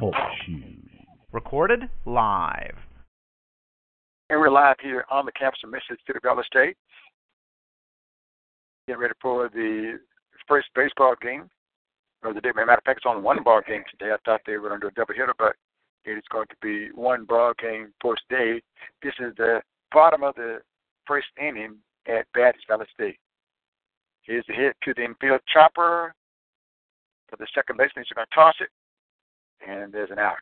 Talk shoes. Recorded live. And we're live here on the campus of Mississippi State Valley State. Getting ready for the first baseball game of the day. Matter of fact, it's only one ball game today. I thought they were going to do a double hitter, but it is going to be one ball game first day. This is the bottom of the first inning at Baptist Valley State. Here's the hit to the infield chopper. For the second baseman, he's going to toss it, and there's an out.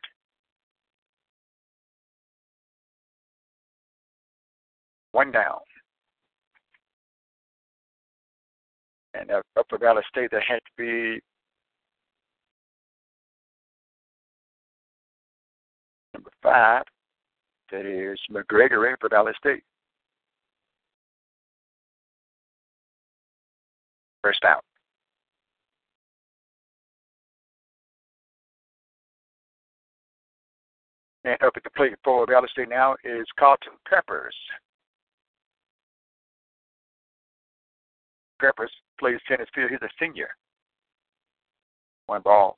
One down. And uh, Upper Valley State, that had to be number five. That is McGregor Upper Valley State. First out. And up at the plate for Valley State now is Carlton Peppers. Peppers plays tennis field. He's a senior. One ball.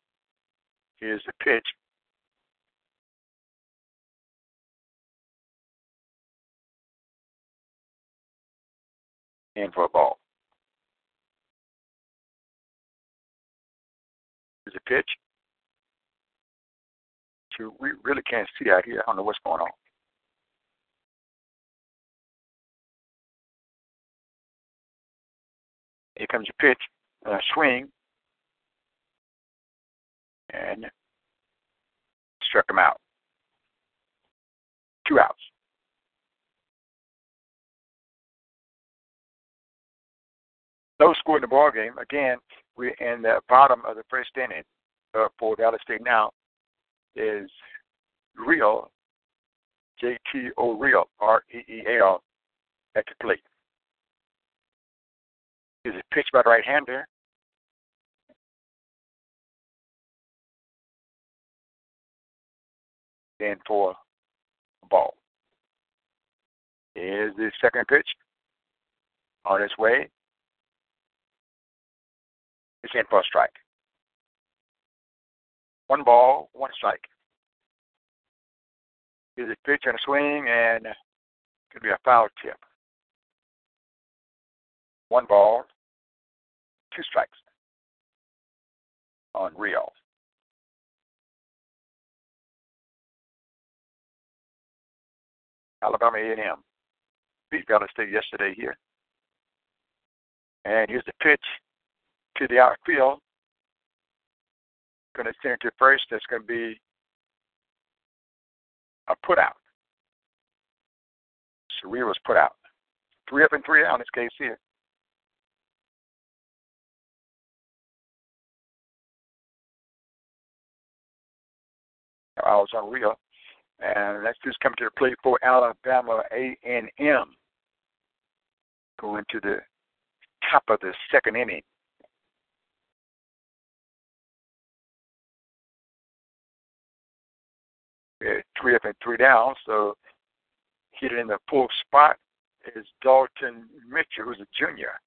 Here's the pitch. In for a ball. Here's a pitch. We really can't see out here. I don't know what's going on. Here comes your pitch, uh, swing, and struck him out. Two outs. No score in the ball game. Again, we're in the bottom of the first inning uh, for Valley State now. Is Real, J T O Real, R E E L, at the plate is it pitched by the right hander. Then for a ball. Is the second pitch on its way. It's in for a strike. One ball, one strike. Is a pitch and a swing, and could be a foul tip. One ball, two strikes on Rio. Alabama A&M beat Valley State yesterday here. And here's the pitch to the outfield. Going to it to first. That's going to be a put out. So Rio was put out. Three up and three down in this case here. I was unreal. And let's just come to the plate for Alabama A&M. Going to the top of the second inning. Three up and three down, so hit it in the full spot is Dalton Mitchell, who's a junior.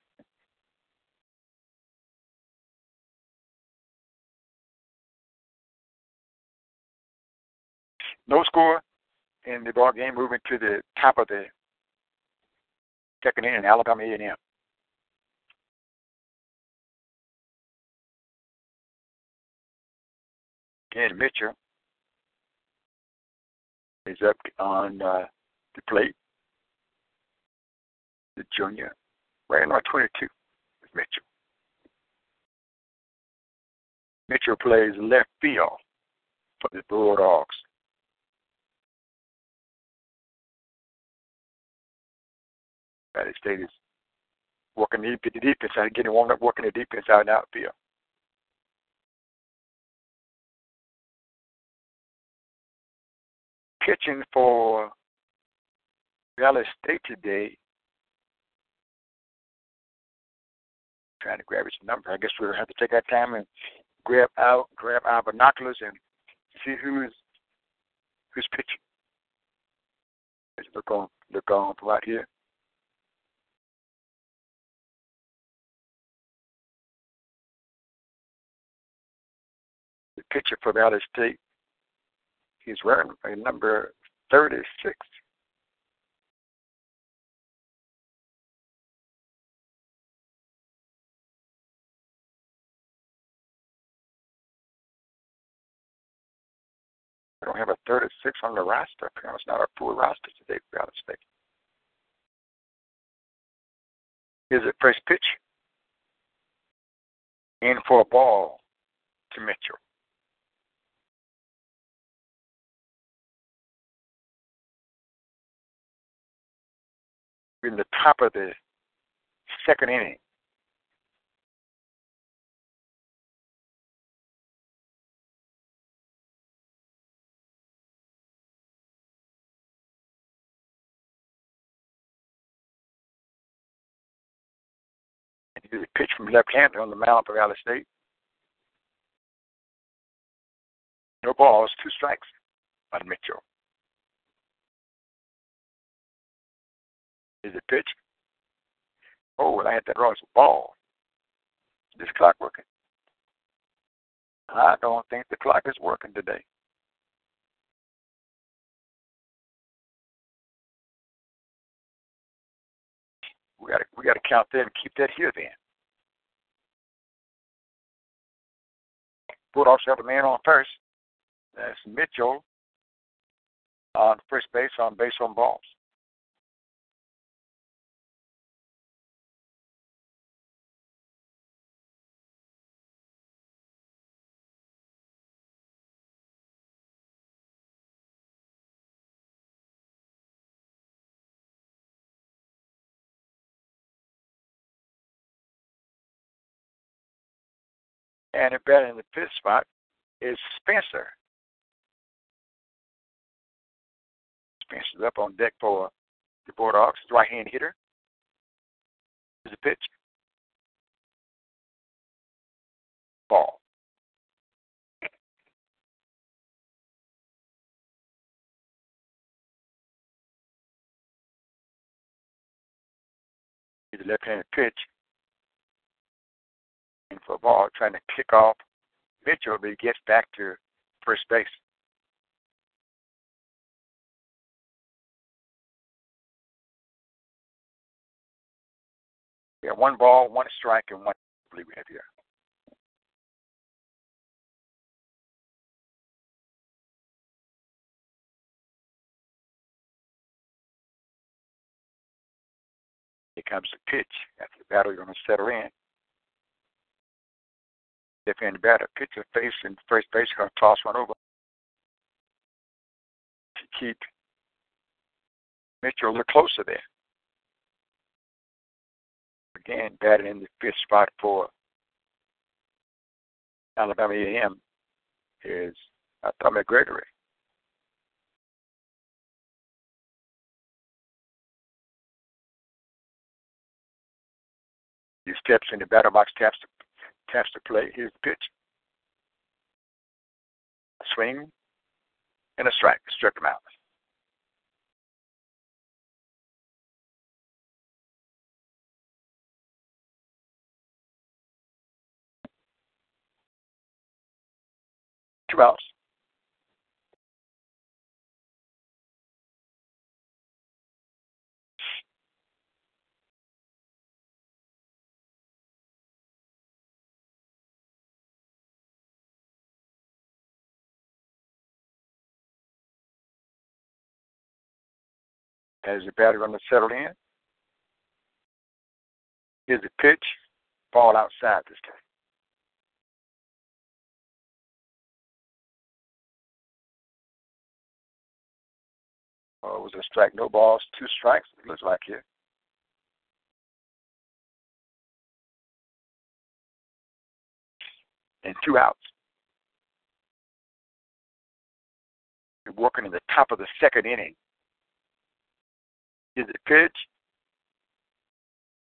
No score in the ball game, moving to the top of the second inning, Alabama A&M. Again, Mitchell is up on uh, the plate. The junior, right on 22 is Mitchell. Mitchell plays left field for the Bulldogs. United States is working the defense out, getting warmed up, working the defense out in outfield. Pitching for Valley State today. Trying to grab his number. I guess we'll have to take our time and grab out grab our binoculars and see who's who's pitching. Let's look on look on right here. The pitcher for Valley State. He's a number thirty six. I don't have a 36 on the roster. It's not a full roster today for Valley State. Here's it first pitch. In for a ball to Mitchell. In the top of the second inning. He pitch from left-hander on the mound for Valley State. No balls, two strikes by Mitchell. Is it pitch? Oh, I had wrong. It's a ball. This clock working? I don't think the clock is working today. We got to we got to count that and keep that here then. Bulldogs have a man on first. That's Mitchell on first base on base on balls. And in the fifth spot is Spencer. Spencer's up on deck for the Bulldogs, right hand hitter. Is a pitch. Ball. He's a left handed pitch for a ball, trying to kick off Mitchell, but he gets back to first base. We have one ball, one strike, and one I believe we have here. Here comes the pitch. After the battle, you're going to settle in left-handed batter. Pitcher face and first base to toss one over to keep Mitchell a little closer there. Again, batting in the fifth spot for Alabama A&M is Tommy Gregory. He steps in the batter box, taps the plate. Here's the pitch. A swing and a strike. Struck him out. Two outs. As the batter going to settle in. Here's the pitch, ball outside this time. Oh, it was a strike, no balls, two strikes, it looks like here. And two outs. We're working in the top of the second inning. Is it pitch?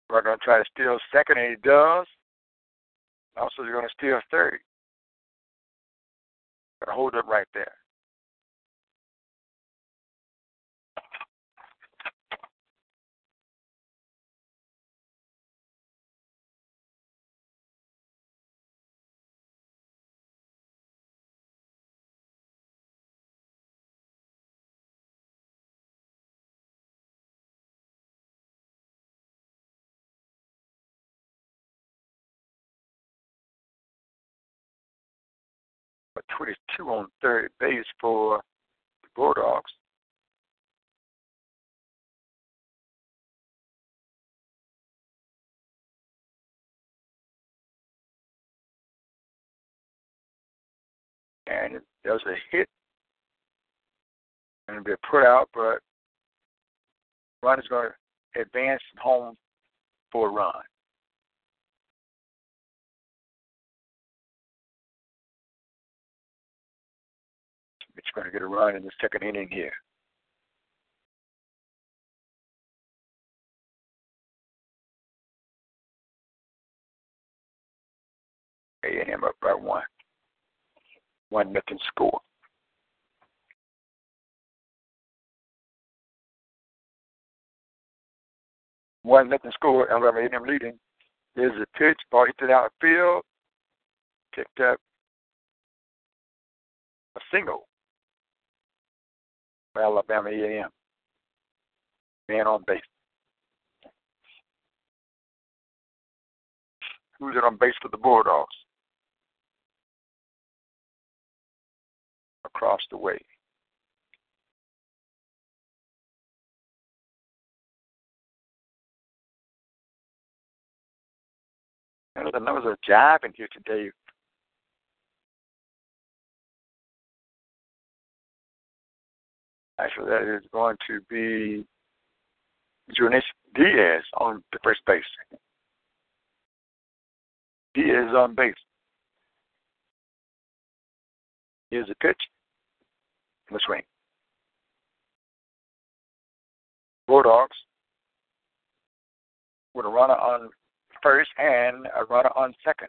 We're going to try to steal second, and he does. Also, they're going to steal third. Hold up right there. 22 on third base for the Bulldogs. And there's a hit and be put out, but run is going to advance home for a run. Going to get a run in the second inning here. A&M up by one. One nothing score. One nothing score. Alabama A&M leading. There's a pitch. Ball hit it out the field. Picked up a single. Alabama A&M. Man on base. Who's it on base for the Bulldogs? Across the way. And there was a jive in here today Actually, that is going to be Junius Diaz on the first base. Diaz on base. Here's the pitch. The swing. Bulldogs with a runner on first and a runner on second.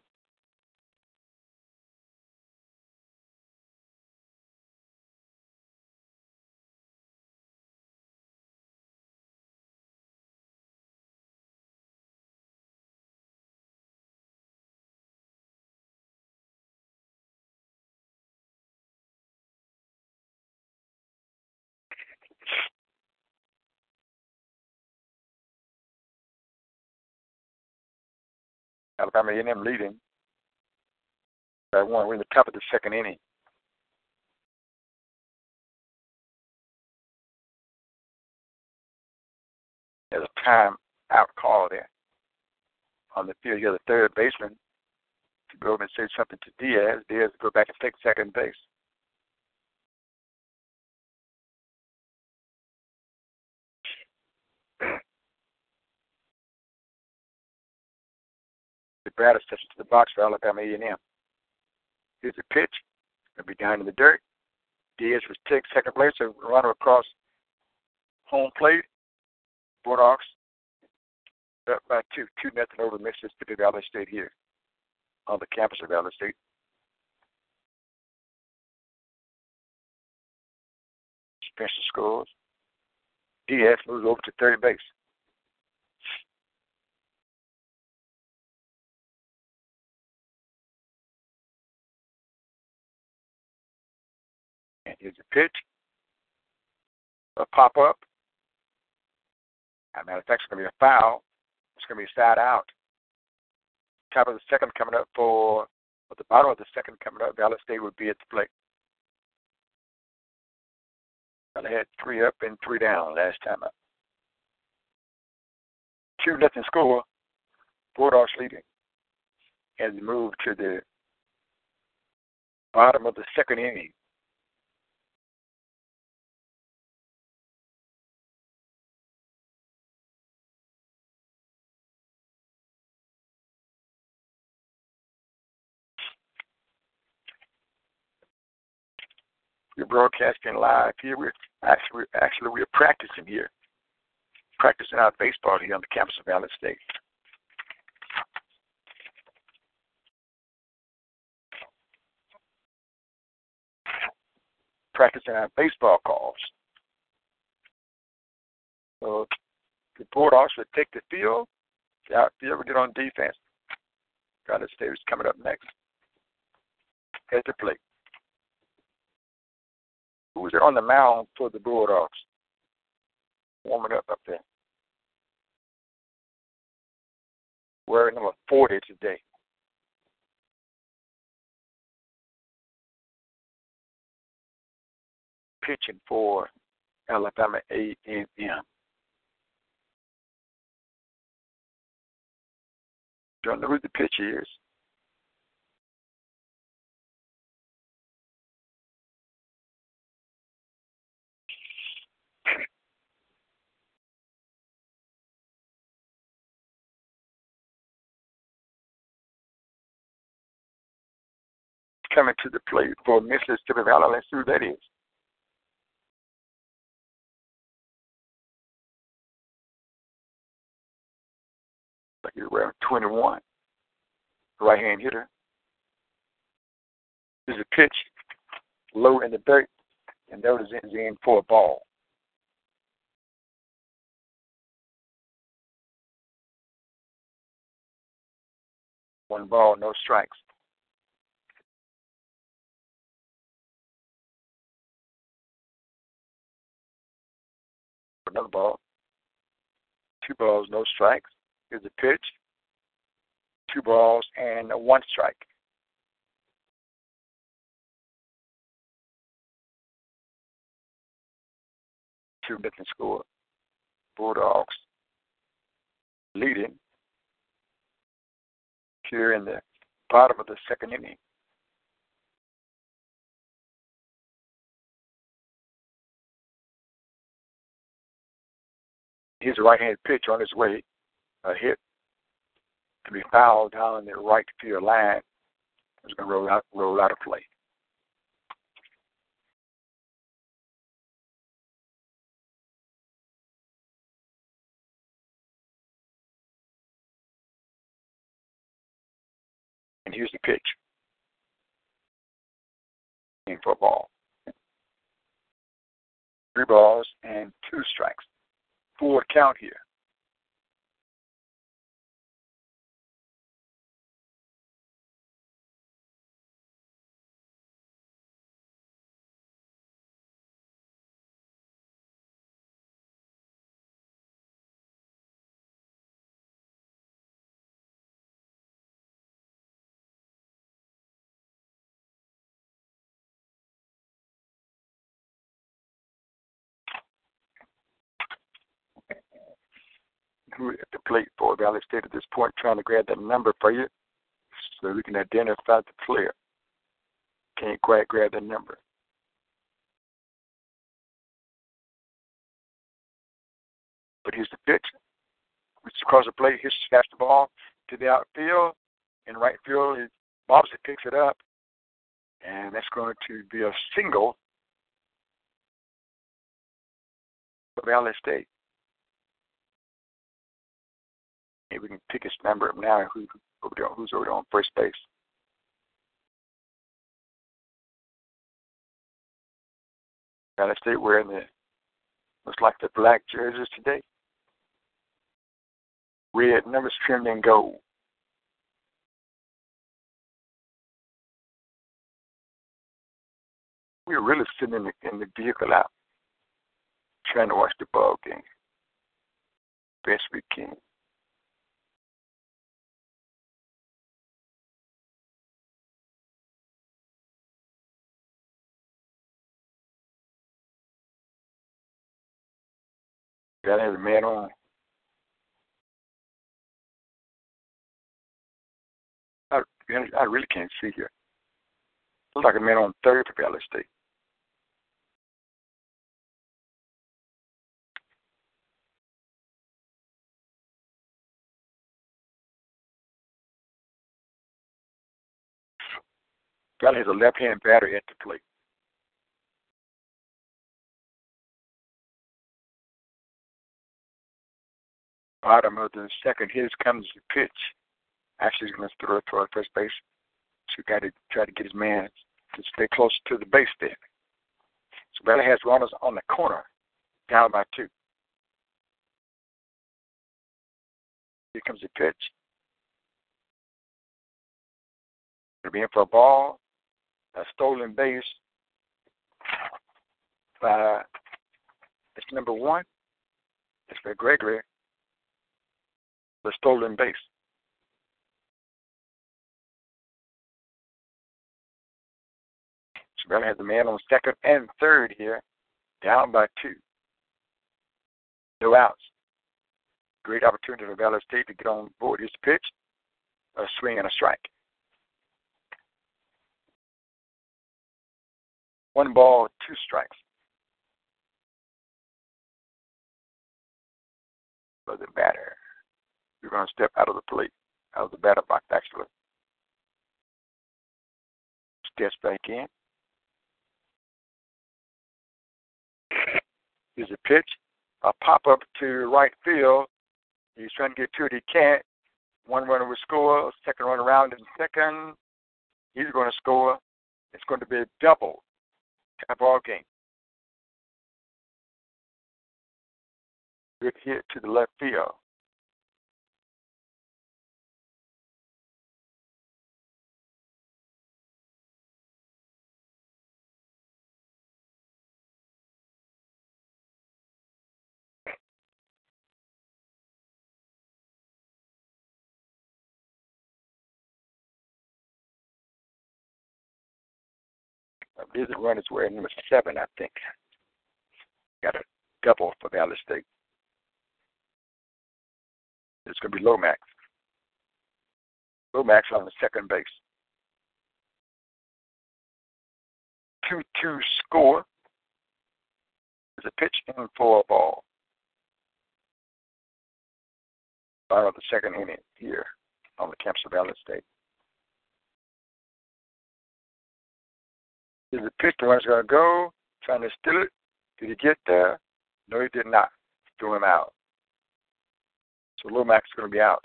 Alabama A&M leading by one. We're in the top of the second inning. There's a time out call there on the field. You're the third baseman to go over and say something to Diaz. Diaz go back and take second base. Braddock steps into the box for Alabama A&M. Here's a pitch. Going to be down in the dirt. Diaz was take second place, so runner across home plate. Bulldogs up by two, two nothing over Mississippi Valley State here on the campus of Valley State. Spencer scores. Diaz moves over to third base. Here's a pitch. A pop up. As a matter of fact, it's going to be a foul. It's going to be a side out. Top of the second coming up for, at the bottom of the second coming up, Valley State would be at the plate. Valley had three up and three down last time up. Two nothing score. Bulldogs leading. And move to the bottom of the second inning. We're broadcasting live here. We're actually actually we're practicing here, practicing our baseball here on the campus of Valley State. Practicing our baseball calls. So the Bulldogs would take the field. The outfield would get on defense. Valley State is coming up next. Head to plate. Who's there on the mound for the Bulldogs? Warming up up there. Wearing number 40 today. Pitching for Alabama A&M. Don't know who the pitcher is. Coming to the plate for Mississippi Valley. Let's see who that is. Like he's around 21. Right hand hitter. This is a pitch low in the dirt, and that was in for a ball. One ball, no strikes. Another ball. Two balls, no strikes. Here's a pitch. Two balls and one strike. Two nothing score. Bulldogs leading here in the bottom of the second inning. Here's a right-handed pitch on his way, a hit to be fouled down in the right field line. It's going to roll out, roll out of play. And here's the pitch. In football. Three balls and two strikes. Full count here. Plate for Valley State at this point, trying to grab that number for you so we can identify the player. Can't quite grab the number. But here's the pitch. Which across the plate, he snaps the ball to the outfield. In right field, Bobson picks it up. And that's going to be a single for Valley State. Maybe we can pick his number up now. Who, who's over on first base? Valley State wearing the looks like the black jerseys today. Red numbers trimmed in gold. We were really sitting in the in the vehicle out, trying to watch the ball game best we can. Got every man on. I, I really can't see here. Looks like a man on third for Valley State. Valley has a left-hand batter at the plate. Bottom of the second. Here comes the pitch. Actually, he's going to throw it toward first base. So got to try to get his man to stay close to the base there. So Valley has runners on the corner, down by two. Here comes the pitch. Going to be in for a ball. A stolen base by it's number one. It's for Gregory. The stolen base. To have the man on second and third here, down by two. No outs. Great opportunity for Valley State to get on board his pitch. A swing and a strike. One ball, two strikes. For the batter. You're going to step out of the plate, out of the batter box, actually. Steps back in. Here's a pitch, a pop up to right field. He's trying to get to it. He can't. One runner will score. Second run around in second. He's going to score. It's going to be a double tie ball game. Good hit to the left field. I believe the run is wearing number seven, I think. Got a double for Valley State. It's going to be Lomax. Lomax on the second base. 2 2 score. There's a pitch in for a ball. Bottom of the second inning here on the campus of Valley State. Is the pitch the run's going to go, trying to steal it. Did he get there? No, he did not. Threw him out. So Lomax is going to be out.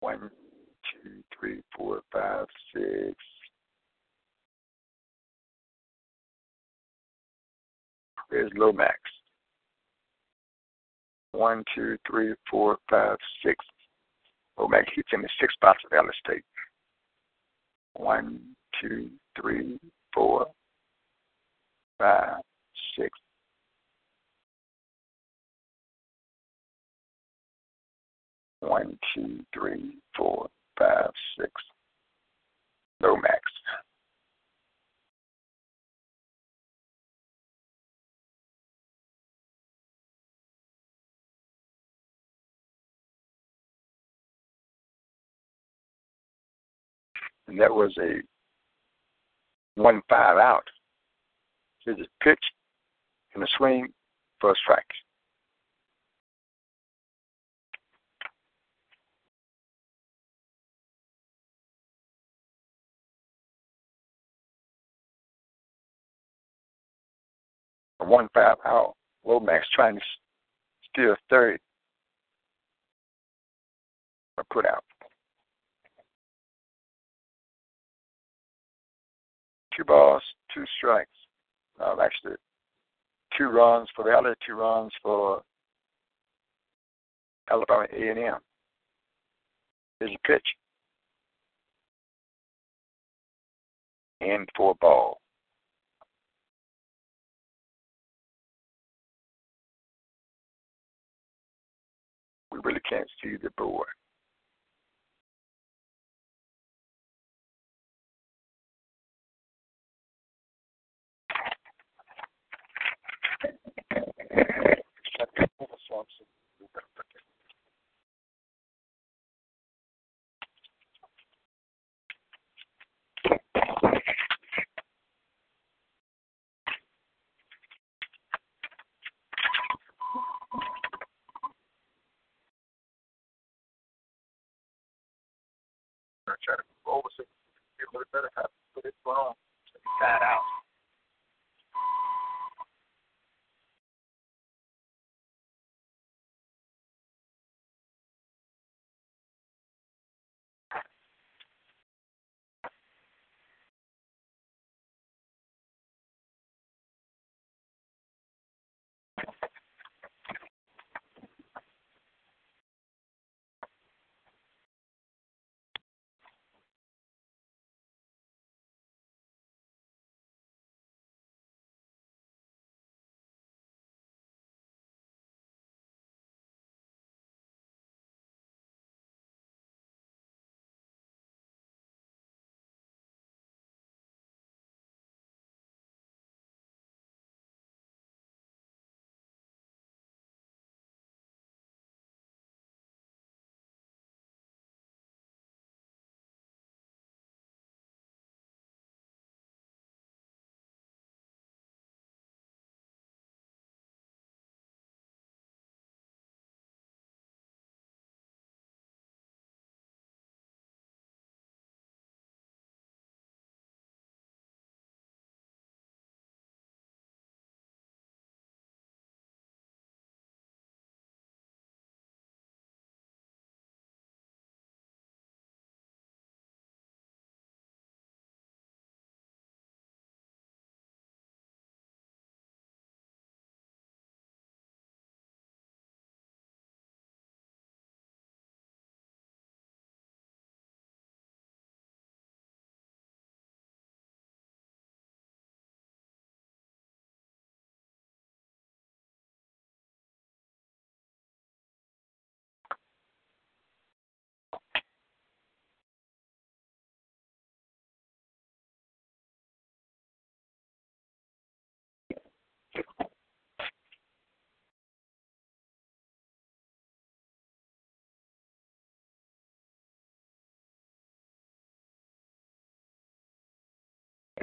One, two, three, four, five, six. Where's Lomax? One, two, three, four, five, six. Lomax hits in the six spots of Valley State. One, two, three, four, five, six. One, two, three, four, five, six. Lomax. And that was a one five out. Here's a pitch and a swing for a strike. A one five out. Lomax trying to steal third. Or put out. Two balls, two strikes. Um, actually, two runs for Valley, two runs for Alabama A&M. Here's a pitch. And for a ball. We really can't see the board. Try to over so a little better happen. put one on. Side out.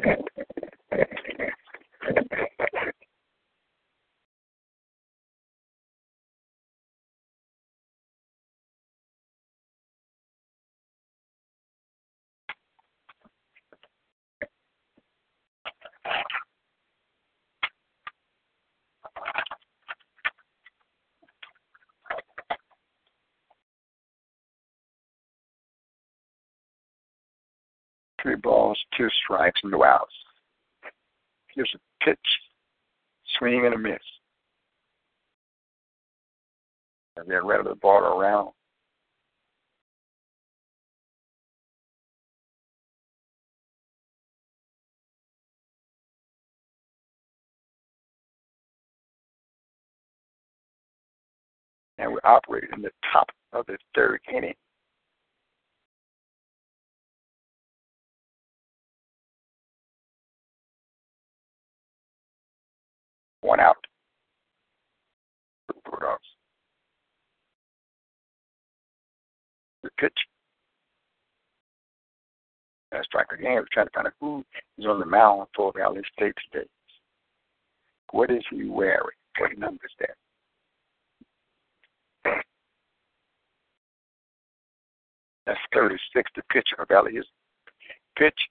Three balls, two strikes, and no outs. Here's a pitch, swing and a miss. And then rattle the ball around. And we operate in the top of the third inning. One out. Bulldogs. The pitch. And strike again. We're trying to find out who is on the mound for Valley State today. What is he wearing? What number is that? That's 36, the pitcher of Valley is pitch.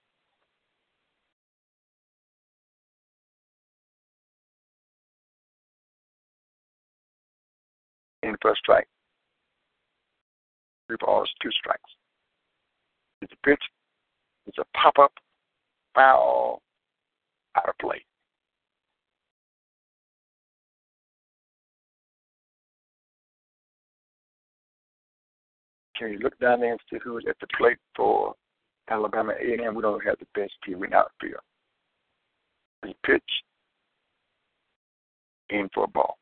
In a strike. Three balls, two strikes. It's a pitch. It's a pop up foul out of play. Can you look down there and see who's at the plate for Alabama A&M? We don't have the best team in outfield. The pitch in for a ball.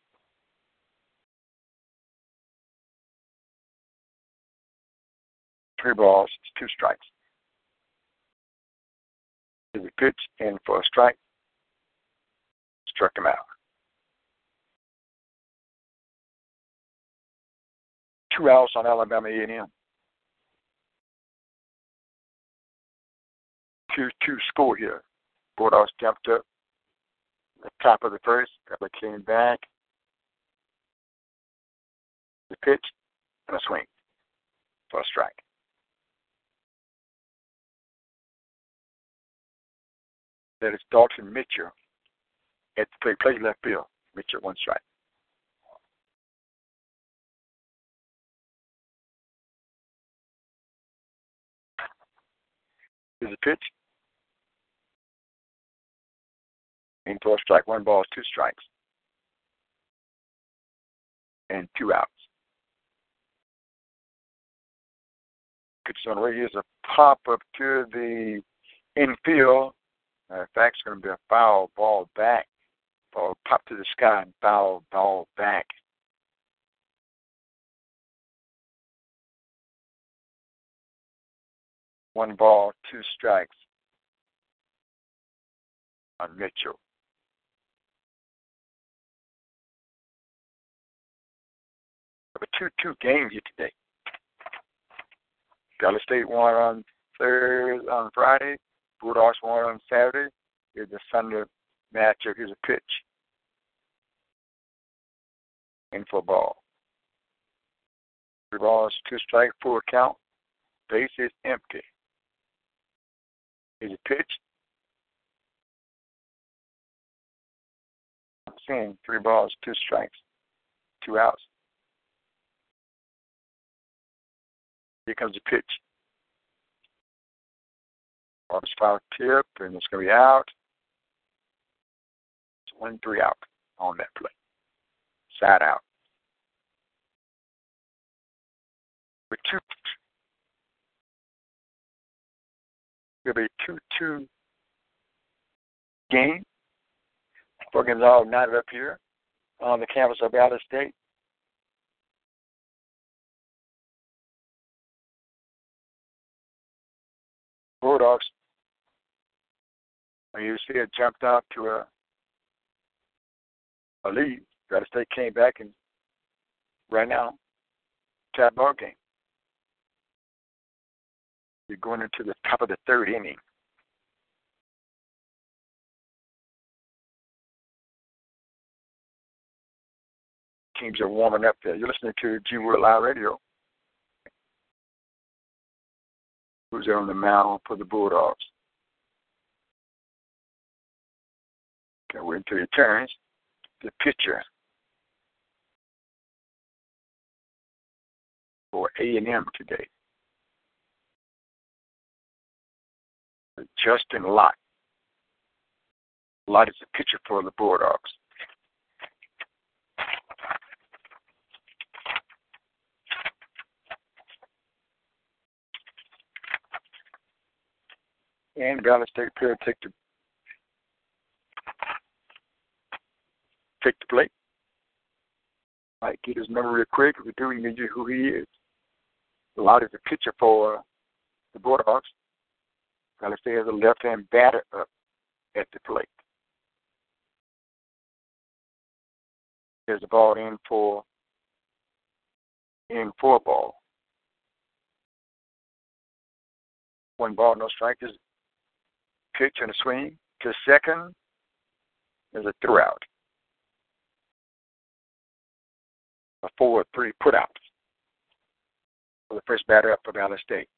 Three balls, two strikes. The pitch in for a strike. Struck him out. Two outs on Alabama A&M. Two two score here. Bulldogs jumped up the top of the first. They came back. The pitch and a swing for a strike. That is Dalton Mitchell at the play, play left field. Mitchell one strike. Here's a pitch. In for a strike, one ball, two strikes, and two outs. Pitch on the way. Here's a pop up to the infield. Uh, in fact, it's going to be a foul ball back. Ball pop to the sky and foul ball back. One ball, two strikes on Mitchell. a two-two game here today. Valley State won on Thursday, on Friday. Bulldogs won on Saturday. Here's the Sunday matchup. Here's a pitch. In for ball. Three balls, two strikes, full count. Base is empty. Here's a pitch. I'm seeing three balls, two strikes, two outs. Here comes the pitch. Arms foul tip, and it's going to be out. It's one three out on that play. Side out. With two, it'll be two two game. Working all night up here on the campus of Valley State. Bulldogs. When you see it jumped out to a a lead, Valley State came back and right now, tie ball game. You're going into the top of the third inning. Teams are warming up there. You're listening to G World Live Radio. who's there on the mound for the Bulldogs. Okay, we're into the turns. The pitcher for A and M today. Justin Lott. Lott is the pitcher for the Bulldogs. and Valley State Pier take the take the plate. Might get his number real quick. If we do, you who he is. A Lott of the pitcher for uh, the Bulldogs. Valley State has a left-hand batter up at the plate. There's a ball in for in four ball. One ball, no strike. Is pitch and a swing to second is a throwout. A four three put out for the first batter up for Valley State.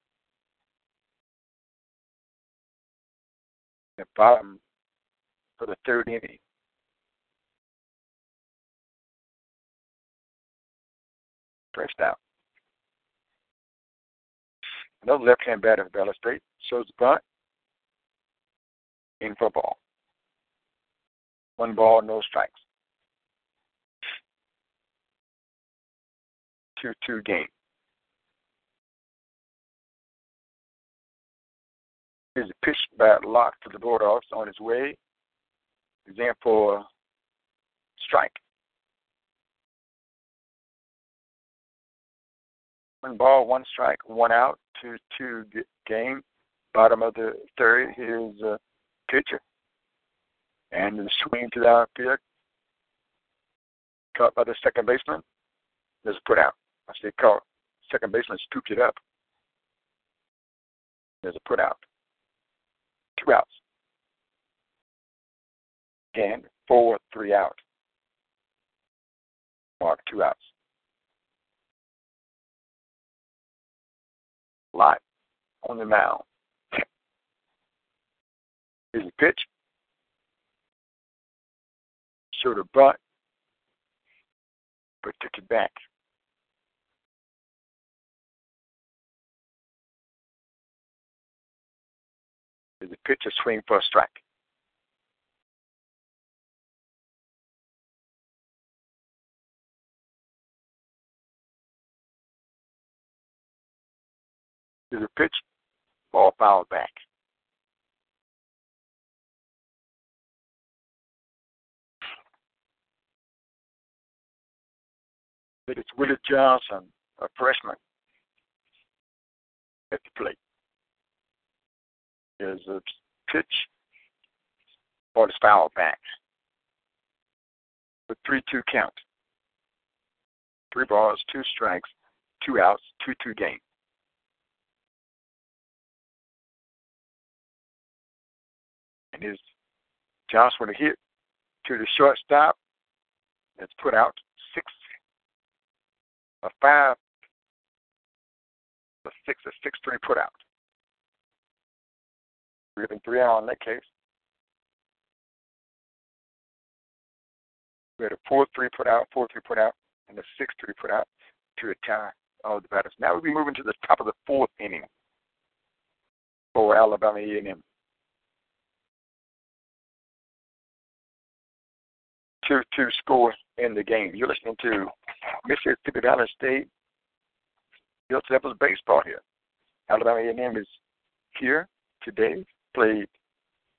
The bottom for the third inning. Pressed out. Another left hand batter for Valley State shows the bunt in football. One ball, no strikes. 2 2 game. Here's a pitch by Lott for the Bulldogs on his way. For strike. One ball, one strike, one out, 2 2 game. Bottom of the third. Here's uh, pitcher. And the swing to the outfield, caught by the second baseman, is put out. I caught. Second baseman scooped it up. There's a put out. Two outs. And four, three out. Mark, two outs. Live on the mound is a pitch showed a bunt, but took it back. There's the pitch, a swing for a strike. There's a pitch, ball fouled back. But it's Willie Johnson, a freshman, at the plate. There's a pitch, or is fouled back. The 3 2 count. Three balls, two strikes, two outs, 2 2 game. And his Johnson with a hit to the shortstop. That's put out six, a five, a six, a six three put out. We're giving three out in that case. We had a four three put out, four three put out, and a six three put out to a tie all the batters. Now we'll be moving to the top of the fourth inning for Alabama A&M. Two two score in the game. You're listening to Mississippi Valley State Delta Devils baseball here. Alabama A&M is here today. Played.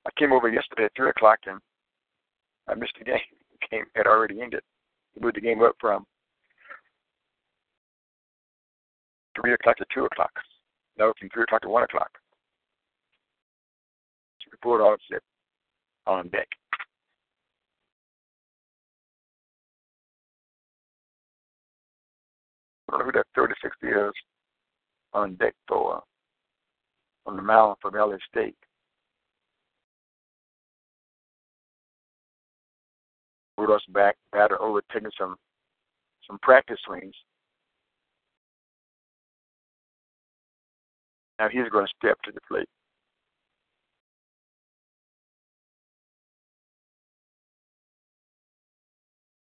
I came over yesterday at three o'clock and I missed the game. The game had already ended. We moved the game up from three o'clock to two o'clock. No, from three o'clock to one o'clock. So the Bulldogs on deck. I don't know who that 36 is on deck for on the mound for Valley State. Bulldogs back, batter over taking some some practice swings. Now he's going to step to the plate.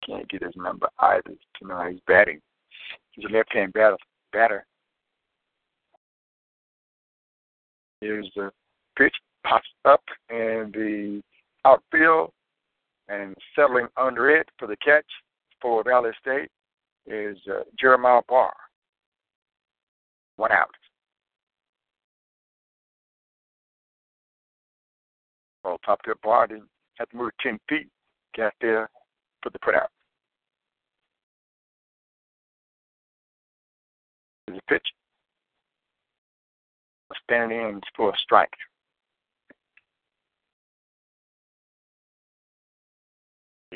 Can't get his number either to know he's batting. He's a left-hand batter. batter. Here's the pitch pops up in the outfield and settling under it for the catch for Valley State is uh, Jeremiah Barr. One out. Well, top to Barr didn't have to move 10 feet, got there, put the put out. There's a pitch. Standing in for a strike.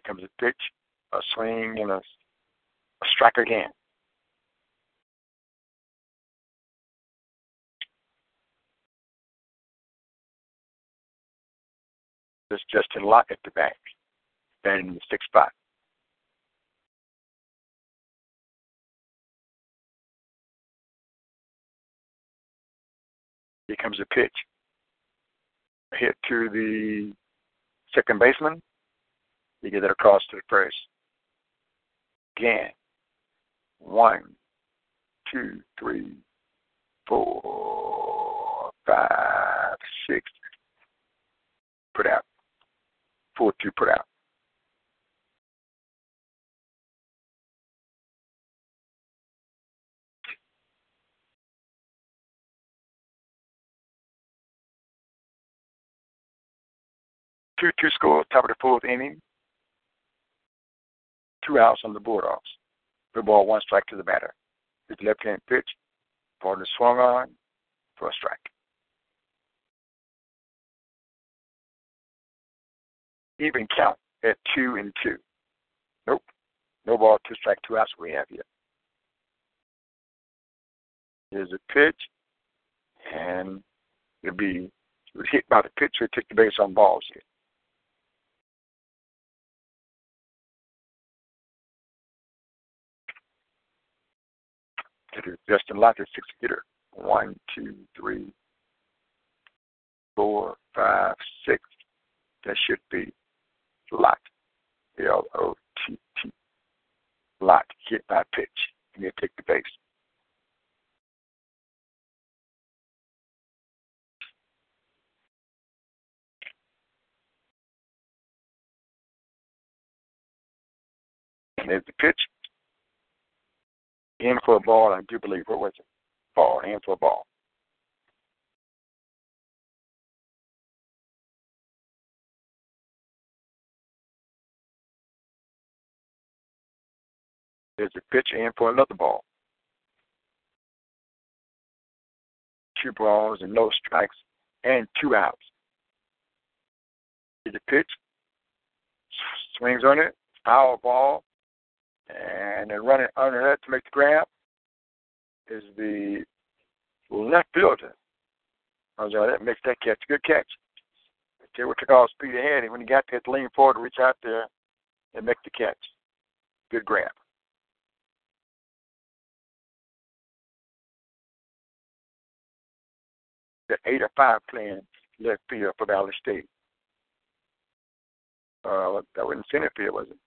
Comes a pitch, a swing, and a, a strike again. This Justin Lott at the back, standing in the sixth spot. Here comes a pitch. Hit to the second baseman. You get it across to the first. Again. One, two, three, four, five, six. Put out. Four, two, put out. Two two score, top of the fourth inning. Two outs on the Bulldogs. The ball, one strike to the batter. His left hand pitch. Partner swung on for a strike. Even count at two and two. Nope. No ball, two strike, two outs we have here. Here's a pitch, and it'll be hit by the pitcher, take the base on balls here. Hitter. Justin Lott is six hitter. One, two, three, four, five, six. That should be Lott L O T T. Lott, hit by pitch. And you take the base. There's the pitch. In for a ball, I do believe. What was it? Ball. In for a ball. There's a pitch in for another ball. Two balls and no strikes and two outs. There's a pitch. Swings on it. Foul ball. And then running under that to make the grab is the left fielder. That makes that catch. Good catch. Were took all speed ahead, and when he got there, to lean forward to reach out there and make the catch. Good grab. The eight or five playing left field for Valley State. Uh, that wasn't center field, was it?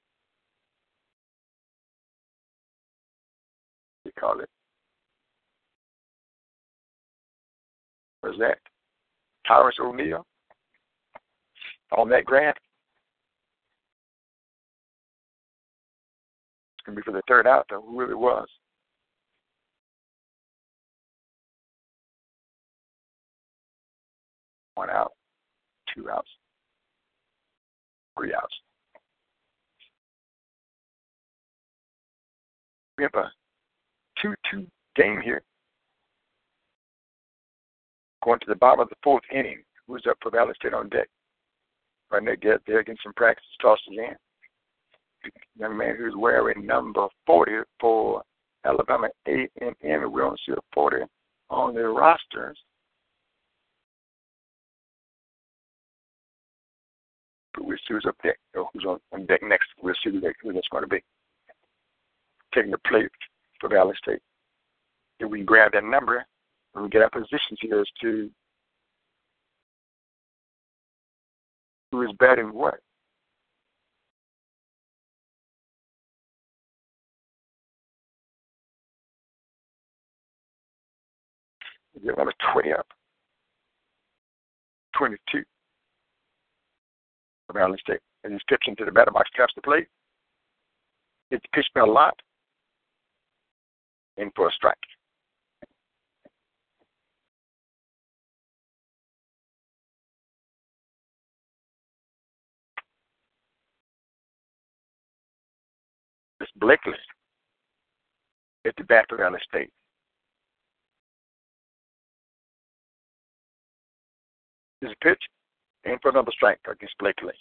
Call it. Was that Tyrus O'Neill on that grant? It's gonna be for the third out though, who really was. One out, two outs, three outs. We have a 2 2 game here. Going to the bottom of the fourth inning. Who's up for Valley State on deck? Right there, get there, getting some practice, tosses in. Young man who's wearing number 40 for Alabama A&M. We don't see a 40 on their rosters. But we'll see who's up there, who's on, on deck next. We'll see who that's going to be. Taking the plate for Valley State. If we grab that number and we get our positions here as to who is batting what. We get number 20 up. 22 for Valley State. And he steps into the batter box, taps the plate. It's pitched by a Lott in for a strike. It's Blakely at the back of Valley State. Is a pitch and for another strike against Blakely.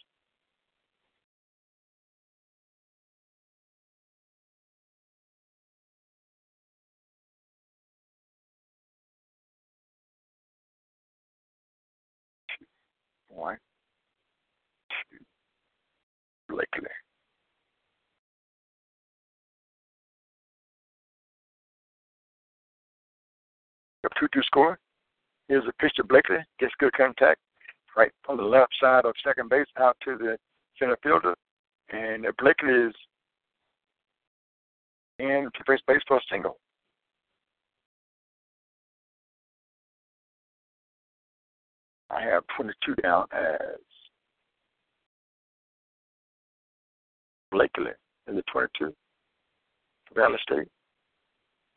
Two, Blakely. Up 2 2 score. Here's a pitch to Blakely. Gets good contact right on the left side of second base out to the center fielder. And Blakely is in to first base for a single. I have 22 down as Blakely in the 22 for Valley State.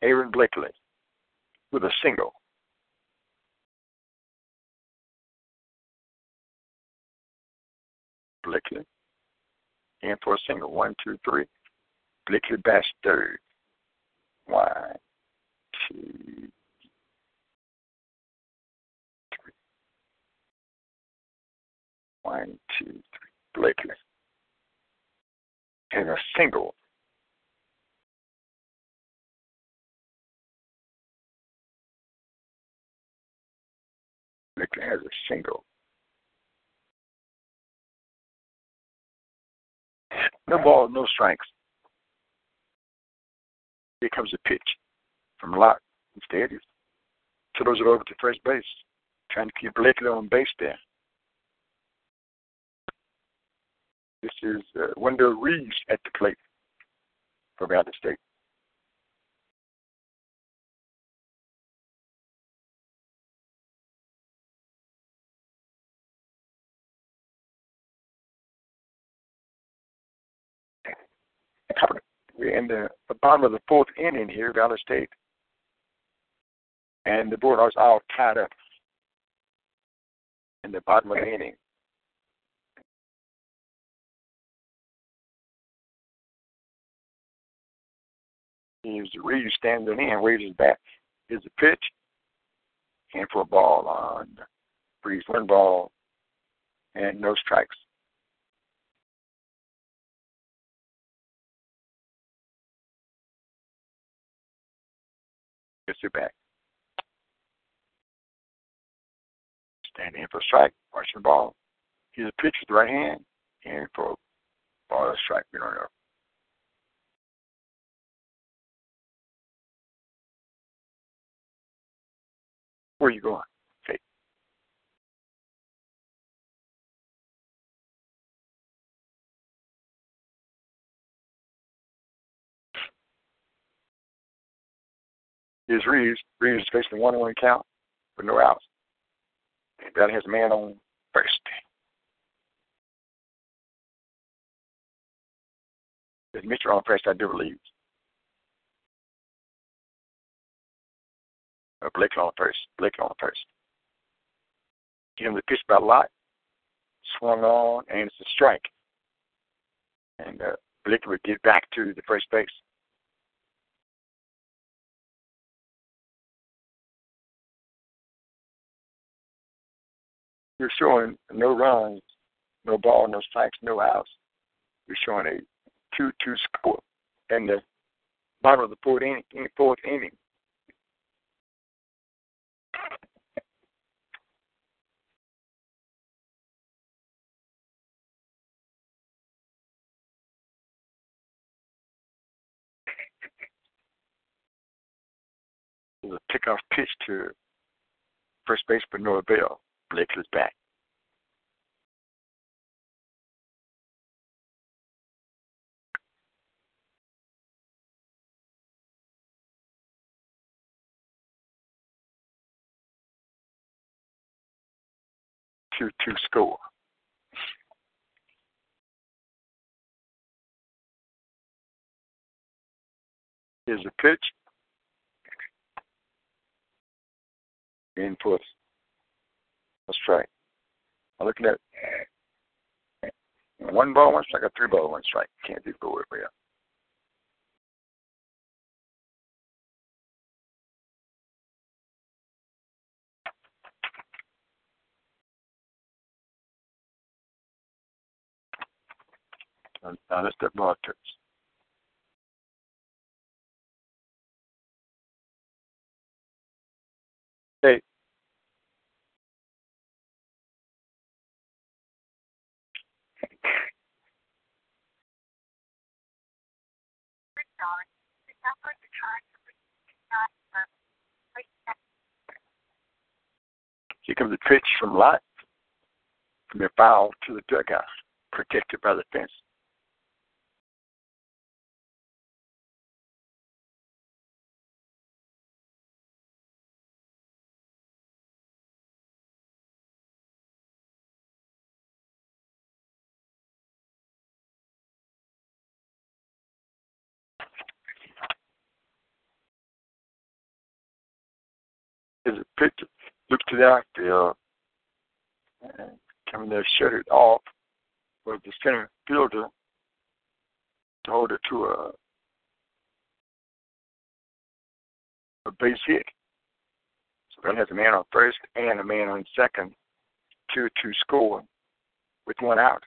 Aaron Blakely with a single. Blakely. And for a single. One, two, three. Blakely bats third. One, two, One, two, three. Blakely. And a single. Blakely has a single. No ball, no strikes. Here comes a pitch from Lott instead. He throws it over to first base, trying to keep Blakely on base there. This is uh, Wendell Reeves at the plate for Valley State. We're in the, the bottom of the fourth inning here, Valley State. And the Bulldogs all tied up in the bottom of the inning. Here's Reeves standing in, his bat. Here's the pitch. And for a ball on Reeves, one ball and no strikes. Gets it back. Standing in for a strike, watching the ball. Here's a pitch with the right hand, and for a ball, a strike, we don't know. Where you going? Okay. Here's Reeves. Reeves is facing one and one count with no outs. And that has a man on first. There's Mitchell on first, I do believe. Blake on first. Blake on first. Give him the pitch by Lott. Swung on, and it's a strike. And uh, Blake would get back to the first base. You're showing no runs, no ball, no strikes, no outs. You're showing a two-two score in the bottom of the fourth inning. Fourth inning. Was a pickoff pitch to first baseman Noah Bell. Blake is back. Two two score. Here's a pitch. Inputs. Let's try. I'm looking at one ball, one strike, a three ball, one strike. Can't do go with it. Now let's get ball turns. Here comes a pitch from Lott. From the foul to the dugout, protected by the fence. There's a pitch, look to the outfield, uh-huh. and coming there, shut it off with the center fielder to hold it to a a base hit. So that has a man on first and a man on second, two two score with one out.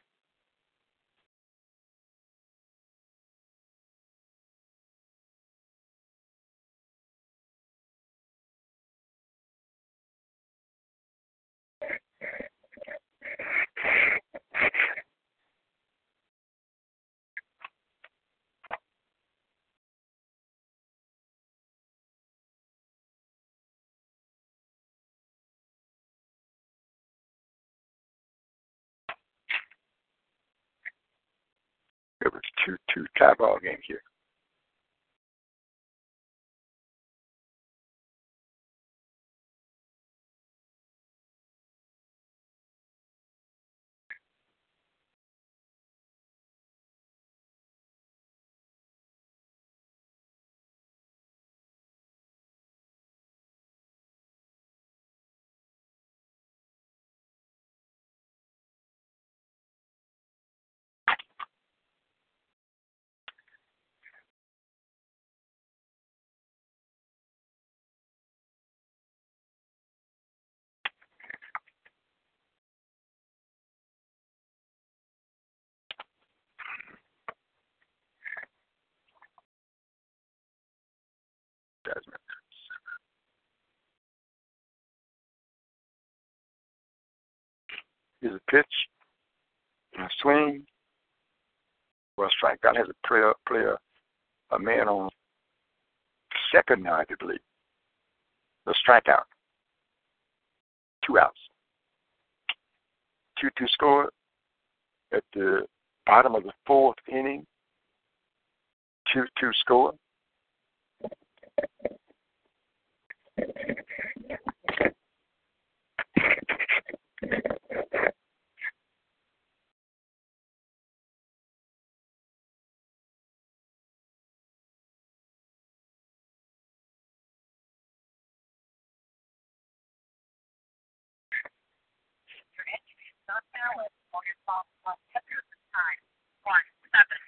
It was two two tie ball game here. Desmond. Here's a pitch, and a swing. Well, strike out has a player, player, a man on second now, I believe. The strikeout. Two outs. 2 2 score at the bottom of the fourth inning. 2 2 score not valid on your phone on September time on 7th.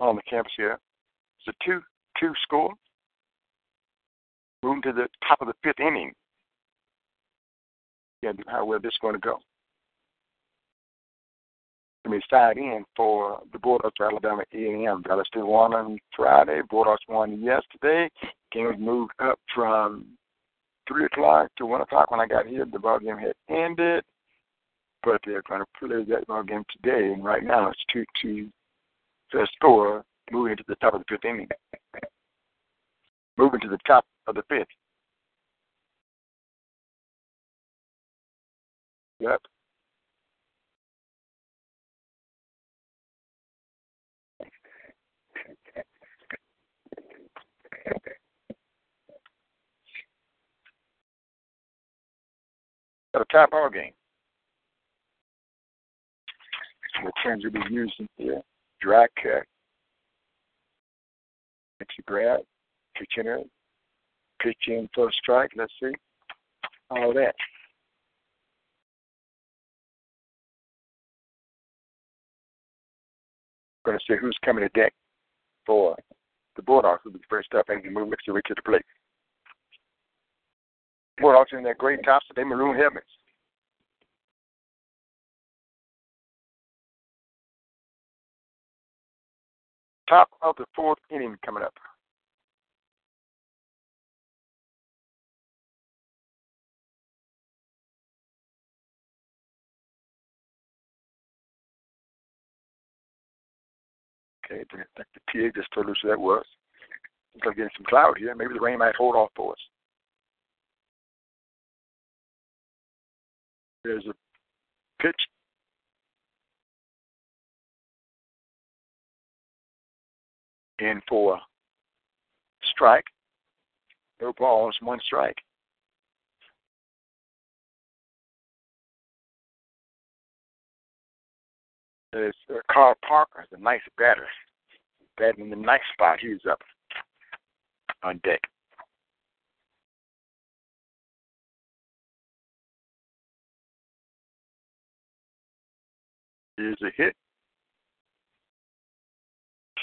on the campus here. It's a two-two score. Moving to the top of the fifth inning. Yeah, how well this is going to go. Let me side in for the Bulldogs for Alabama A&M. Dallas still won on Friday. Bulldogs won yesterday. Game was moved up from three o'clock to one o'clock when I got here. The ball game had ended, but they're going to play that ball game today. And right now it's two two. The score moving to the top of the fifth inning. Moving to the top of the fifth. Yep. Got a tie ball game. The terms will be using here. Dry cut. Dixie grab. Pitch in it. Pitch in first strike. Let's see. All that. Going to see who's coming to deck for the Bulldogs will be first up and move Mixie to the plate. Bulldogs in that great tops they maroon helmets. Top of the fourth inning coming up. Okay, I think the PA just told us who that was. Looks like getting some cloud here. Maybe the rain might hold off for us. There's a pitch. In for strike. No balls, one strike. There's uh, Carl Parker, the nice batter. Batting in the nice spot. He's up on deck. Here's a hit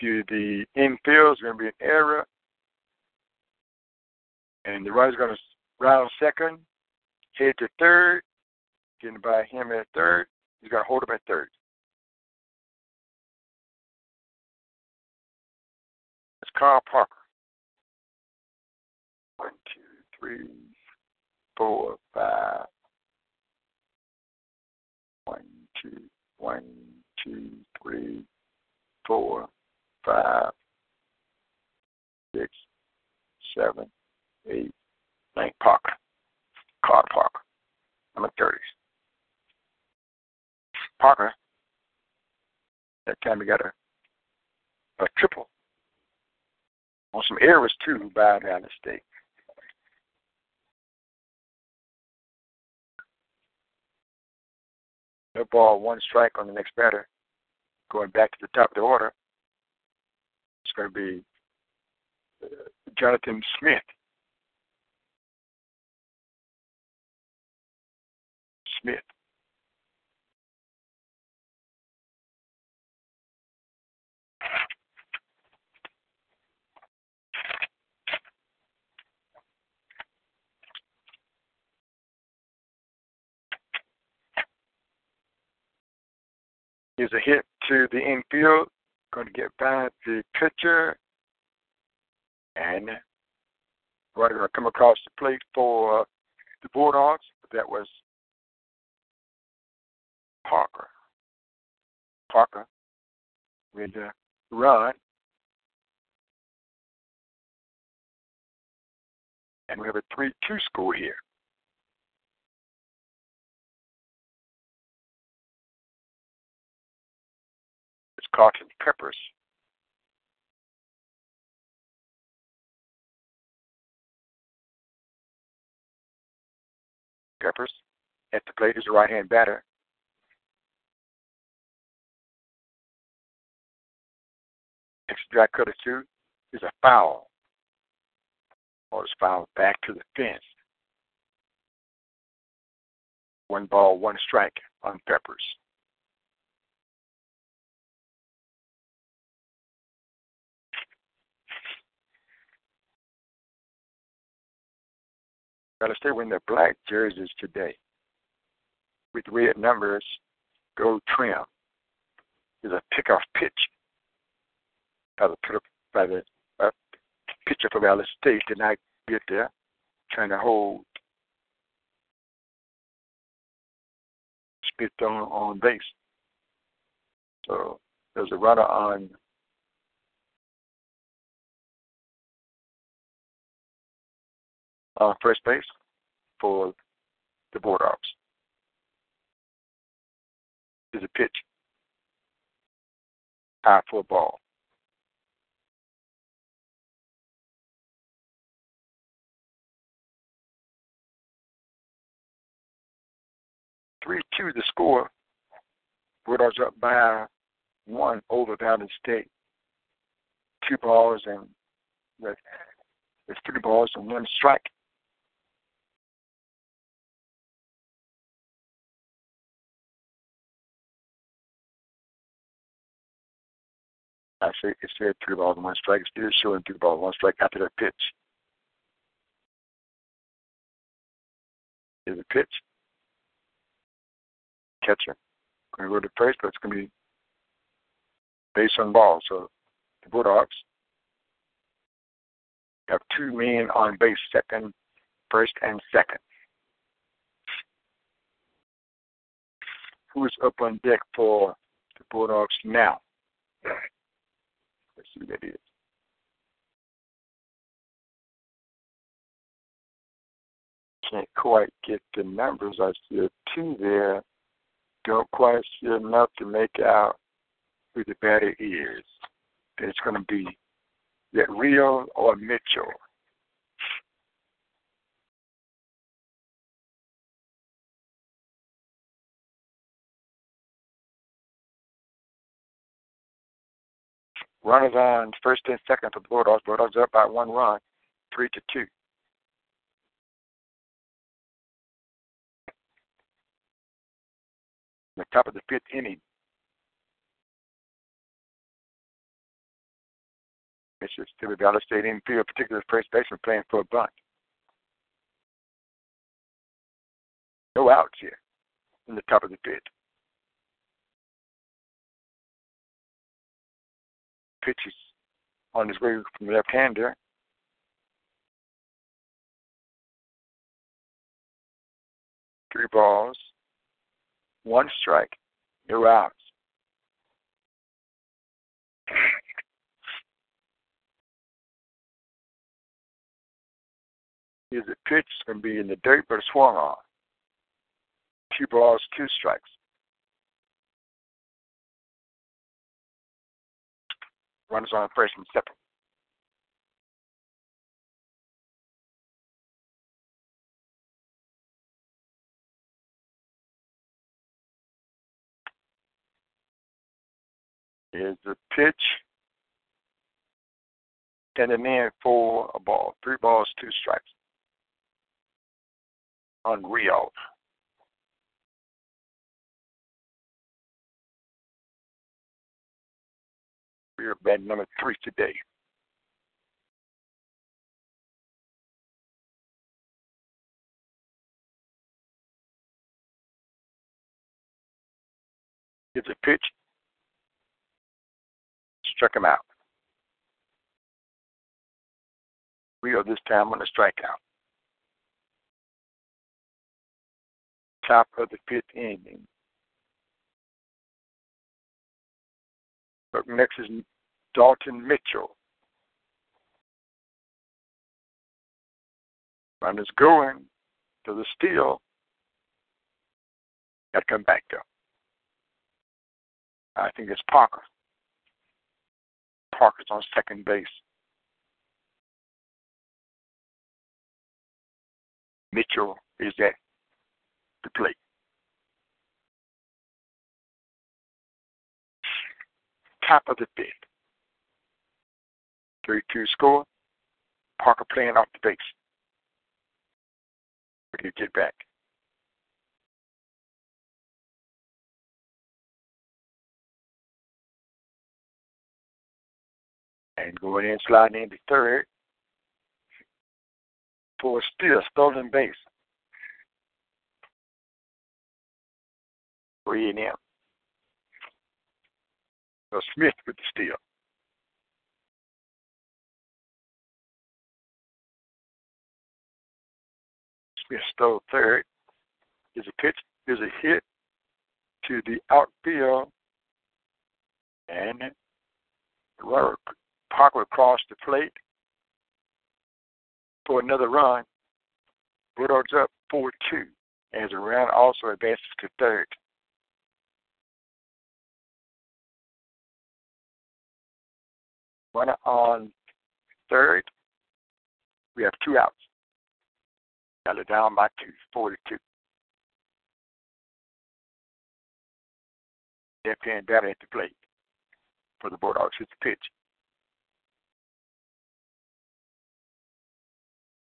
to the infield. It's going to be an error. And the runner's going to round second, head to third, getting by him at third. He's going to hold him at third. It's Carl Parker. One, two, three, four, five. One, two, one, two, three, four, five, six, seven, eight, nine. Parker. Carl Parker. I'm in thirties. Parker. That time he got a a triple on some errors too bowed down the state. No ball, one strike on the next batter. Going back to the top of the order, going to be uh, Jonathan Smith. Smith. is a hit to the infield. Going to get back the pitcher. And going to come across the plate for the Bulldogs. That was Parker. Parker with the run. And we have a 3 2 score here. Carlton Peppers. Peppers at the plate is a right hand batter. Next drag cutter two is a foul. Or it's foul back to the fence. One ball, one strike on Peppers. Gotta stay wearing their black jerseys today. With red numbers, gold trim. Is a pickoff pitch by the by the uh, pitcher for Valley State not get there, trying to hold spit on on base. So there's a runner on uh, first base for the Bulldogs. Is a pitch. High for a ball. Three two the score. Bulldogs up by one over Valley State. Two balls and with three balls and one strike. Actually, it said three balls and one strike. It's still showing three balls and one strike after that pitch. Here's a pitch. Catcher. Going to go to first, but it's going to be base on ball. So the Bulldogs have two men on base, second, first, and second. Who's up on deck for the Bulldogs now? That is. Can't quite get the numbers. I see a two there. Don't quite see enough to make out who the batter is. It's going to be that Rio or Mitchell. Runners on first and second for the Bulldogs. Bulldogs up by one run, three to two. In the top of the fifth inning, Mississippi Valley State infield, particularly first baseman, playing for a bunt. No outs here in the top of the fifth. Pitches on his way from left hander. Three balls, one strike, no outs. Here's a pitch going to be in the dirt, but swung on. Two balls, two strikes. Runners on first and second. Is the pitch. And a man for a ball. Three balls, two strikes. Unreal. Are bed number three today. It's a pitch. Struck him out. We are this time on a strikeout. Top of the fifth inning. Next is Dalton Mitchell. I'm just going to the steal. Got to come back though. I think it's Parker. Parker's on second base. Mitchell is at the plate. Top of the fifth. 3 2 score. Parker playing off the base. When you get back. And going in, sliding into third for a steal, stolen base. Three and M. So Smith with the steal. Smith stole third. There's a pitch, there's a hit to the outfield, and the runner Parker across the plate for another run. Bulldogs up 4 2 as the run also advances to third. Runner on third. We have two outs. Got it down by two, four to two. Batting at the plate for the Bulldogs. Hits the pitch.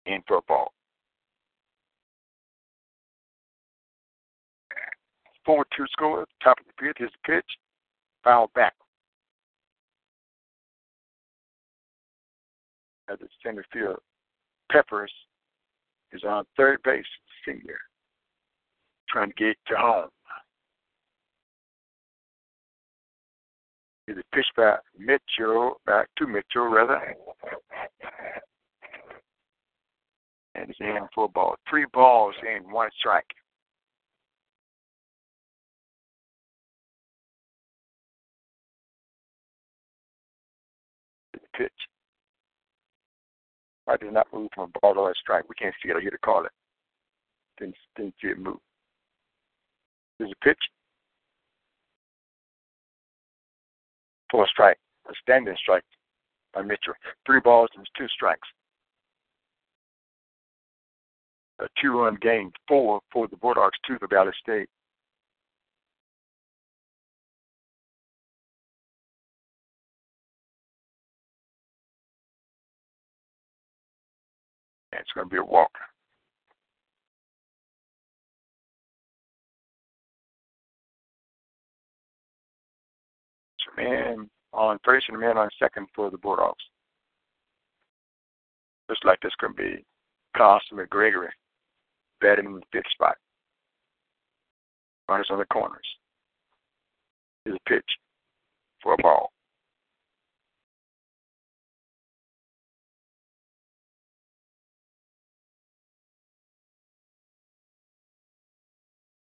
In ball. Four two score, top of the pitch, his pitch, foul back. At the center field, Peppers is on third base, senior, trying to get to home. Is a pitch by Mitchell, back to Mitchell rather. And he's in for a ball. Three balls and one strike. Pitch. Did not move from a ball to a strike. We can't see it. I hear the call it. Didn't, didn't see it move. There's a pitch. For a strike. A standing strike by Mitchell. Three balls and two strikes. A two run game, four for the Bulldogs, two for Valley State. It's going to be a walk. Man on first and a man on second for the Bulldogs. Just like this going to be Carson McGregory batting in the fifth spot. runners on the corners. Is a pitch for a ball.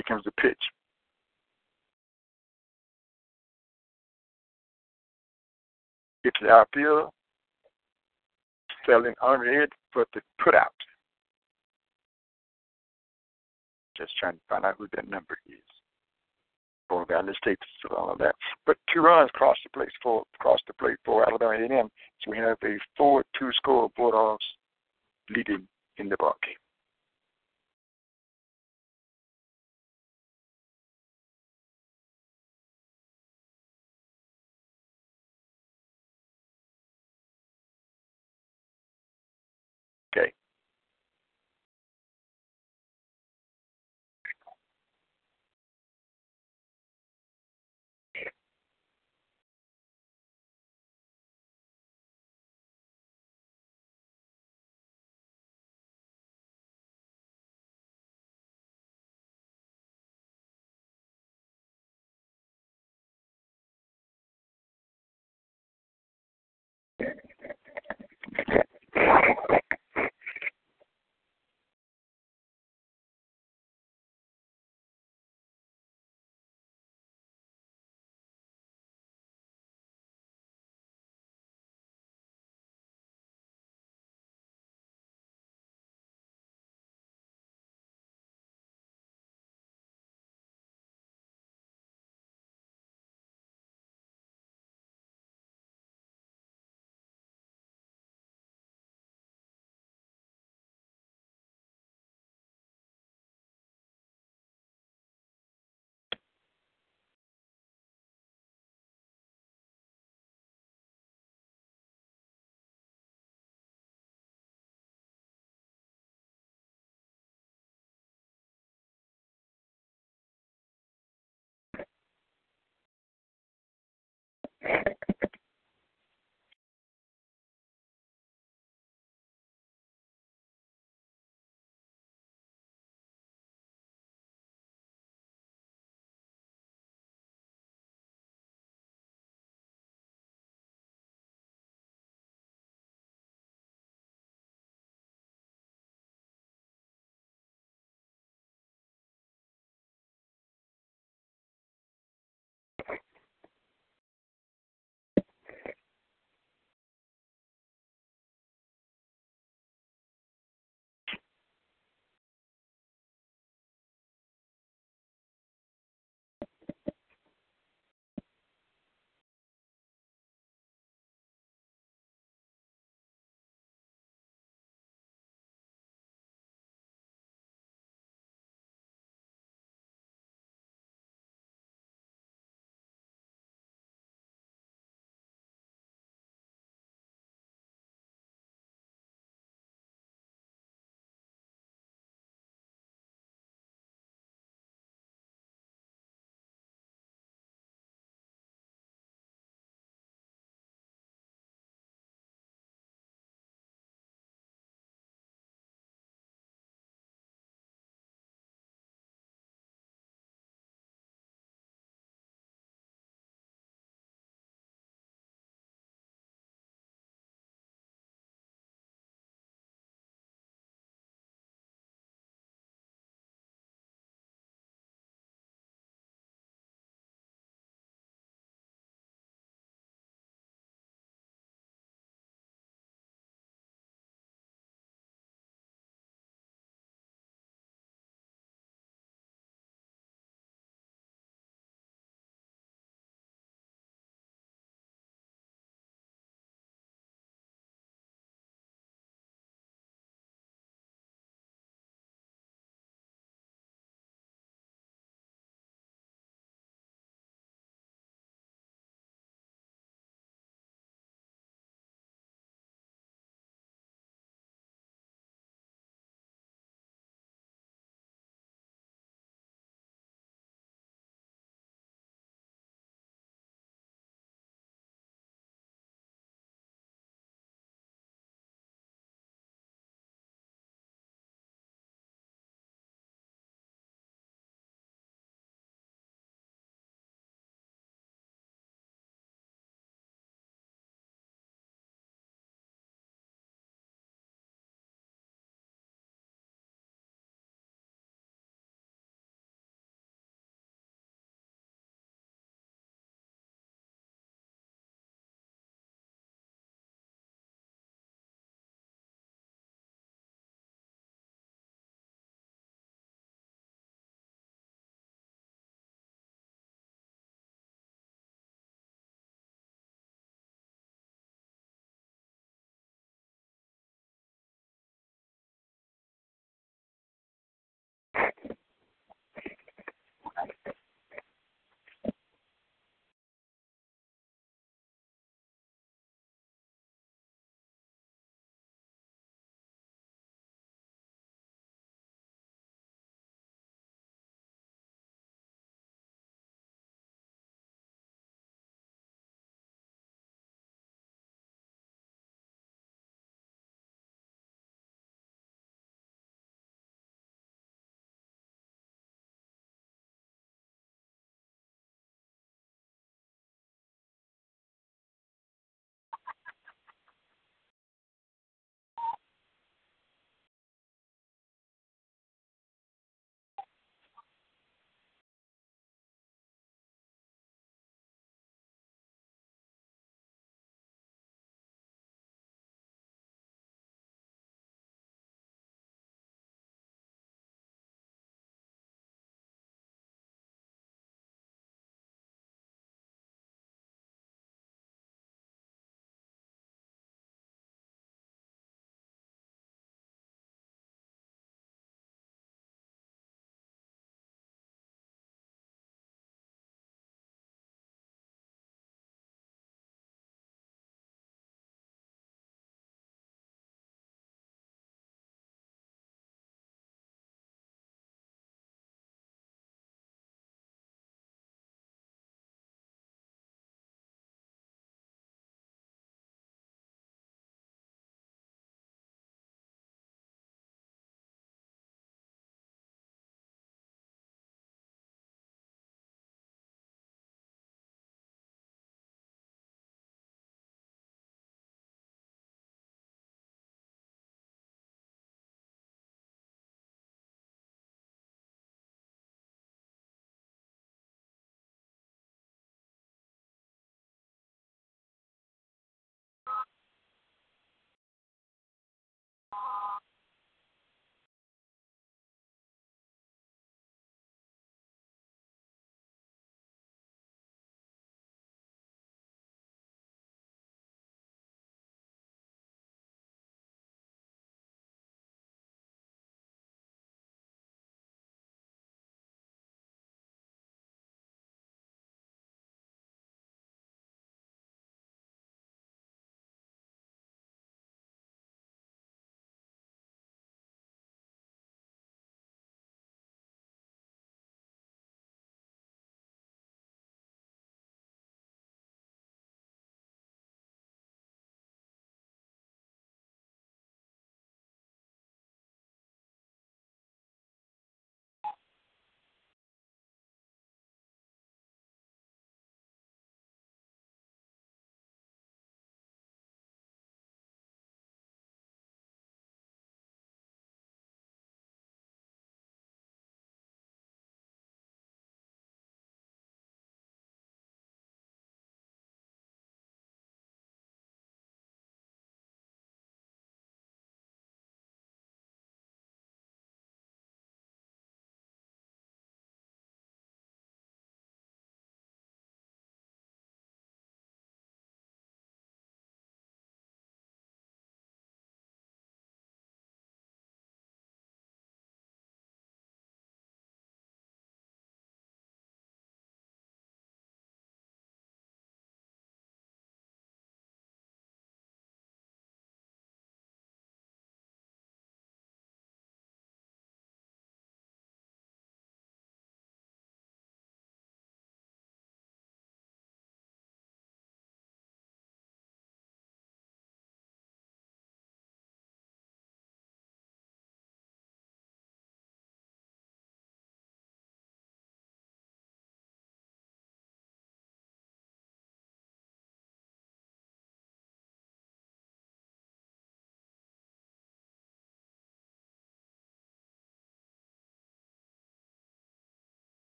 Here comes the pitch. Get the outfield, selling under it for the put out. Just trying to find out who that number is. Down the states and all of that. But two runs cross the plate for cross the plate for Alabama A&M. So we have a four-two score Bulldogs leading in the ball game.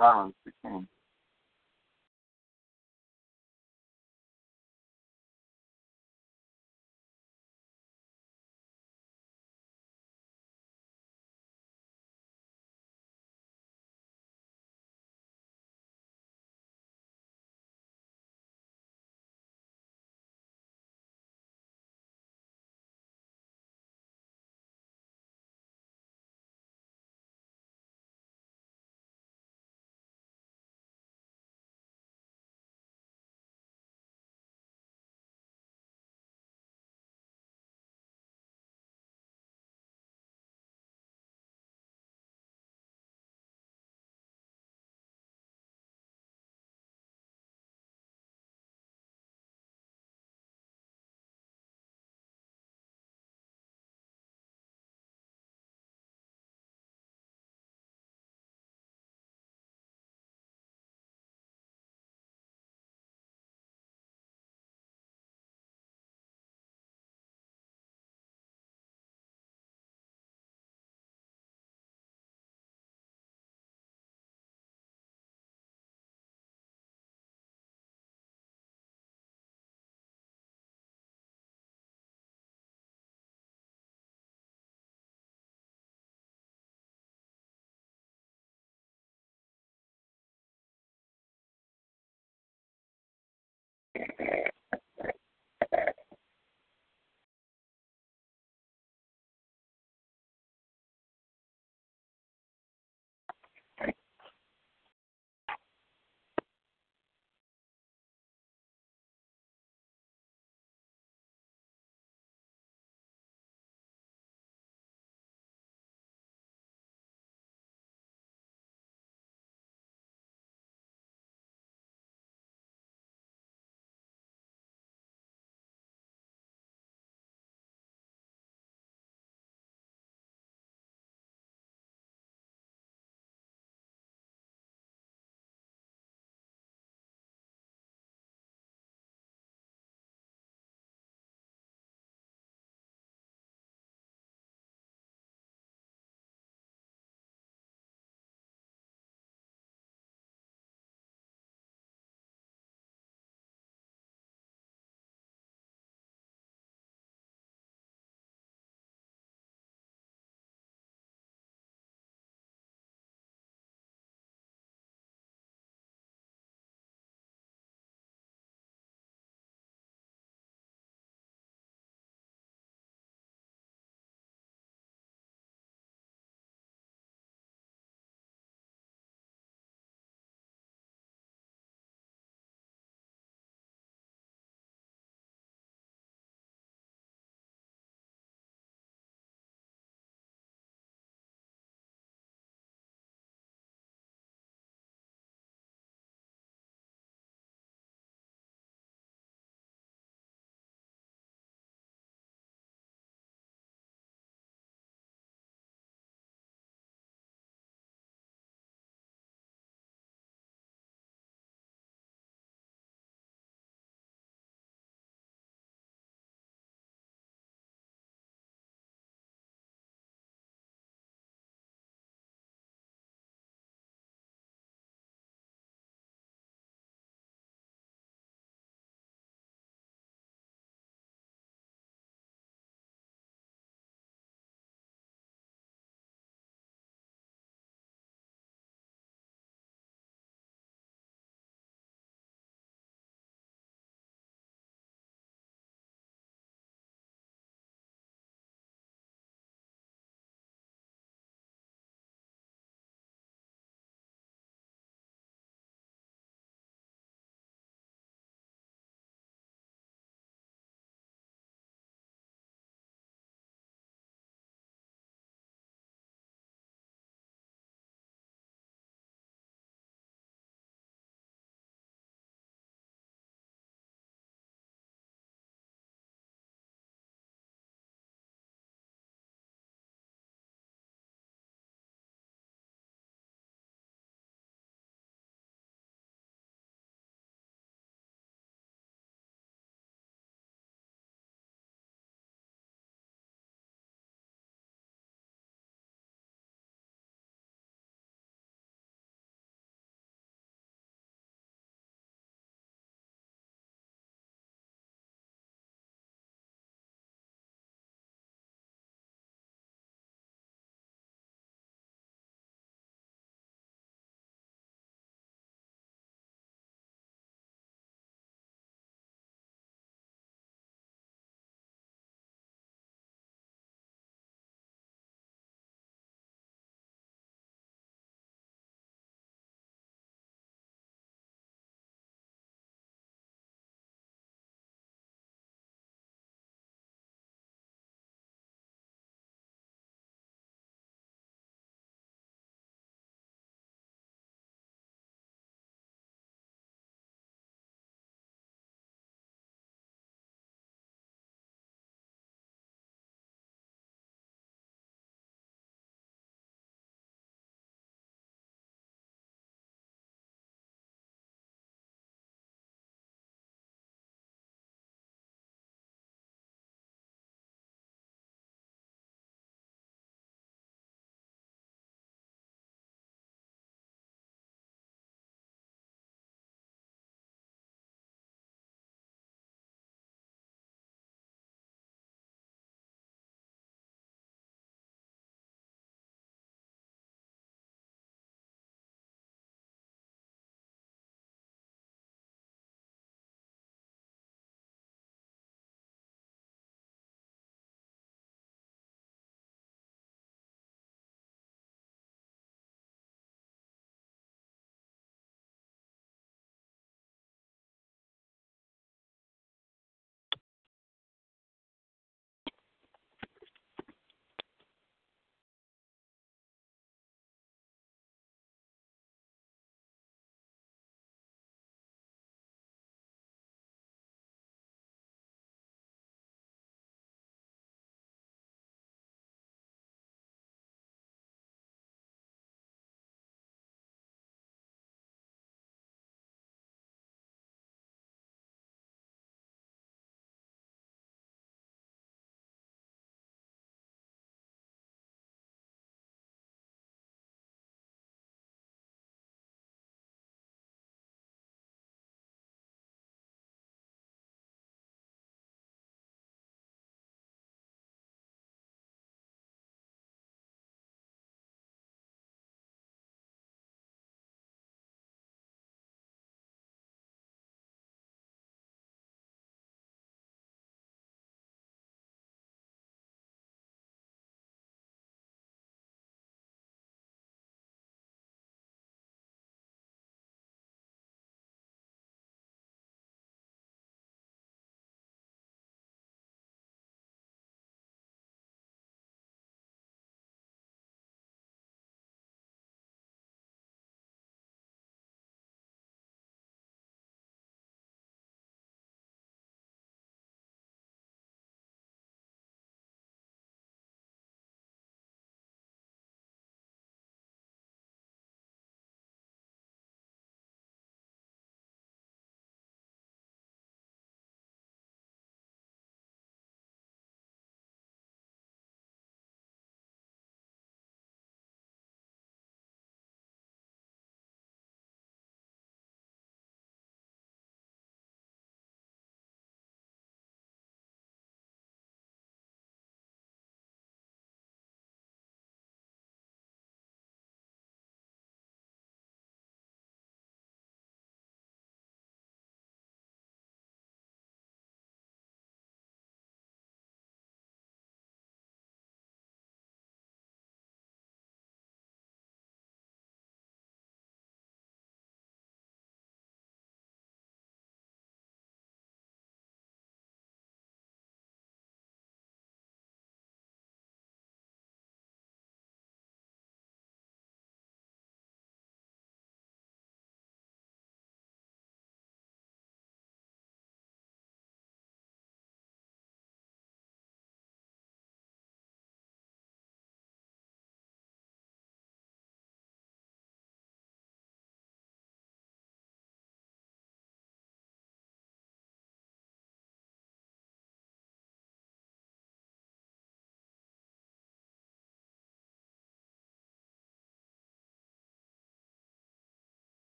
Silence became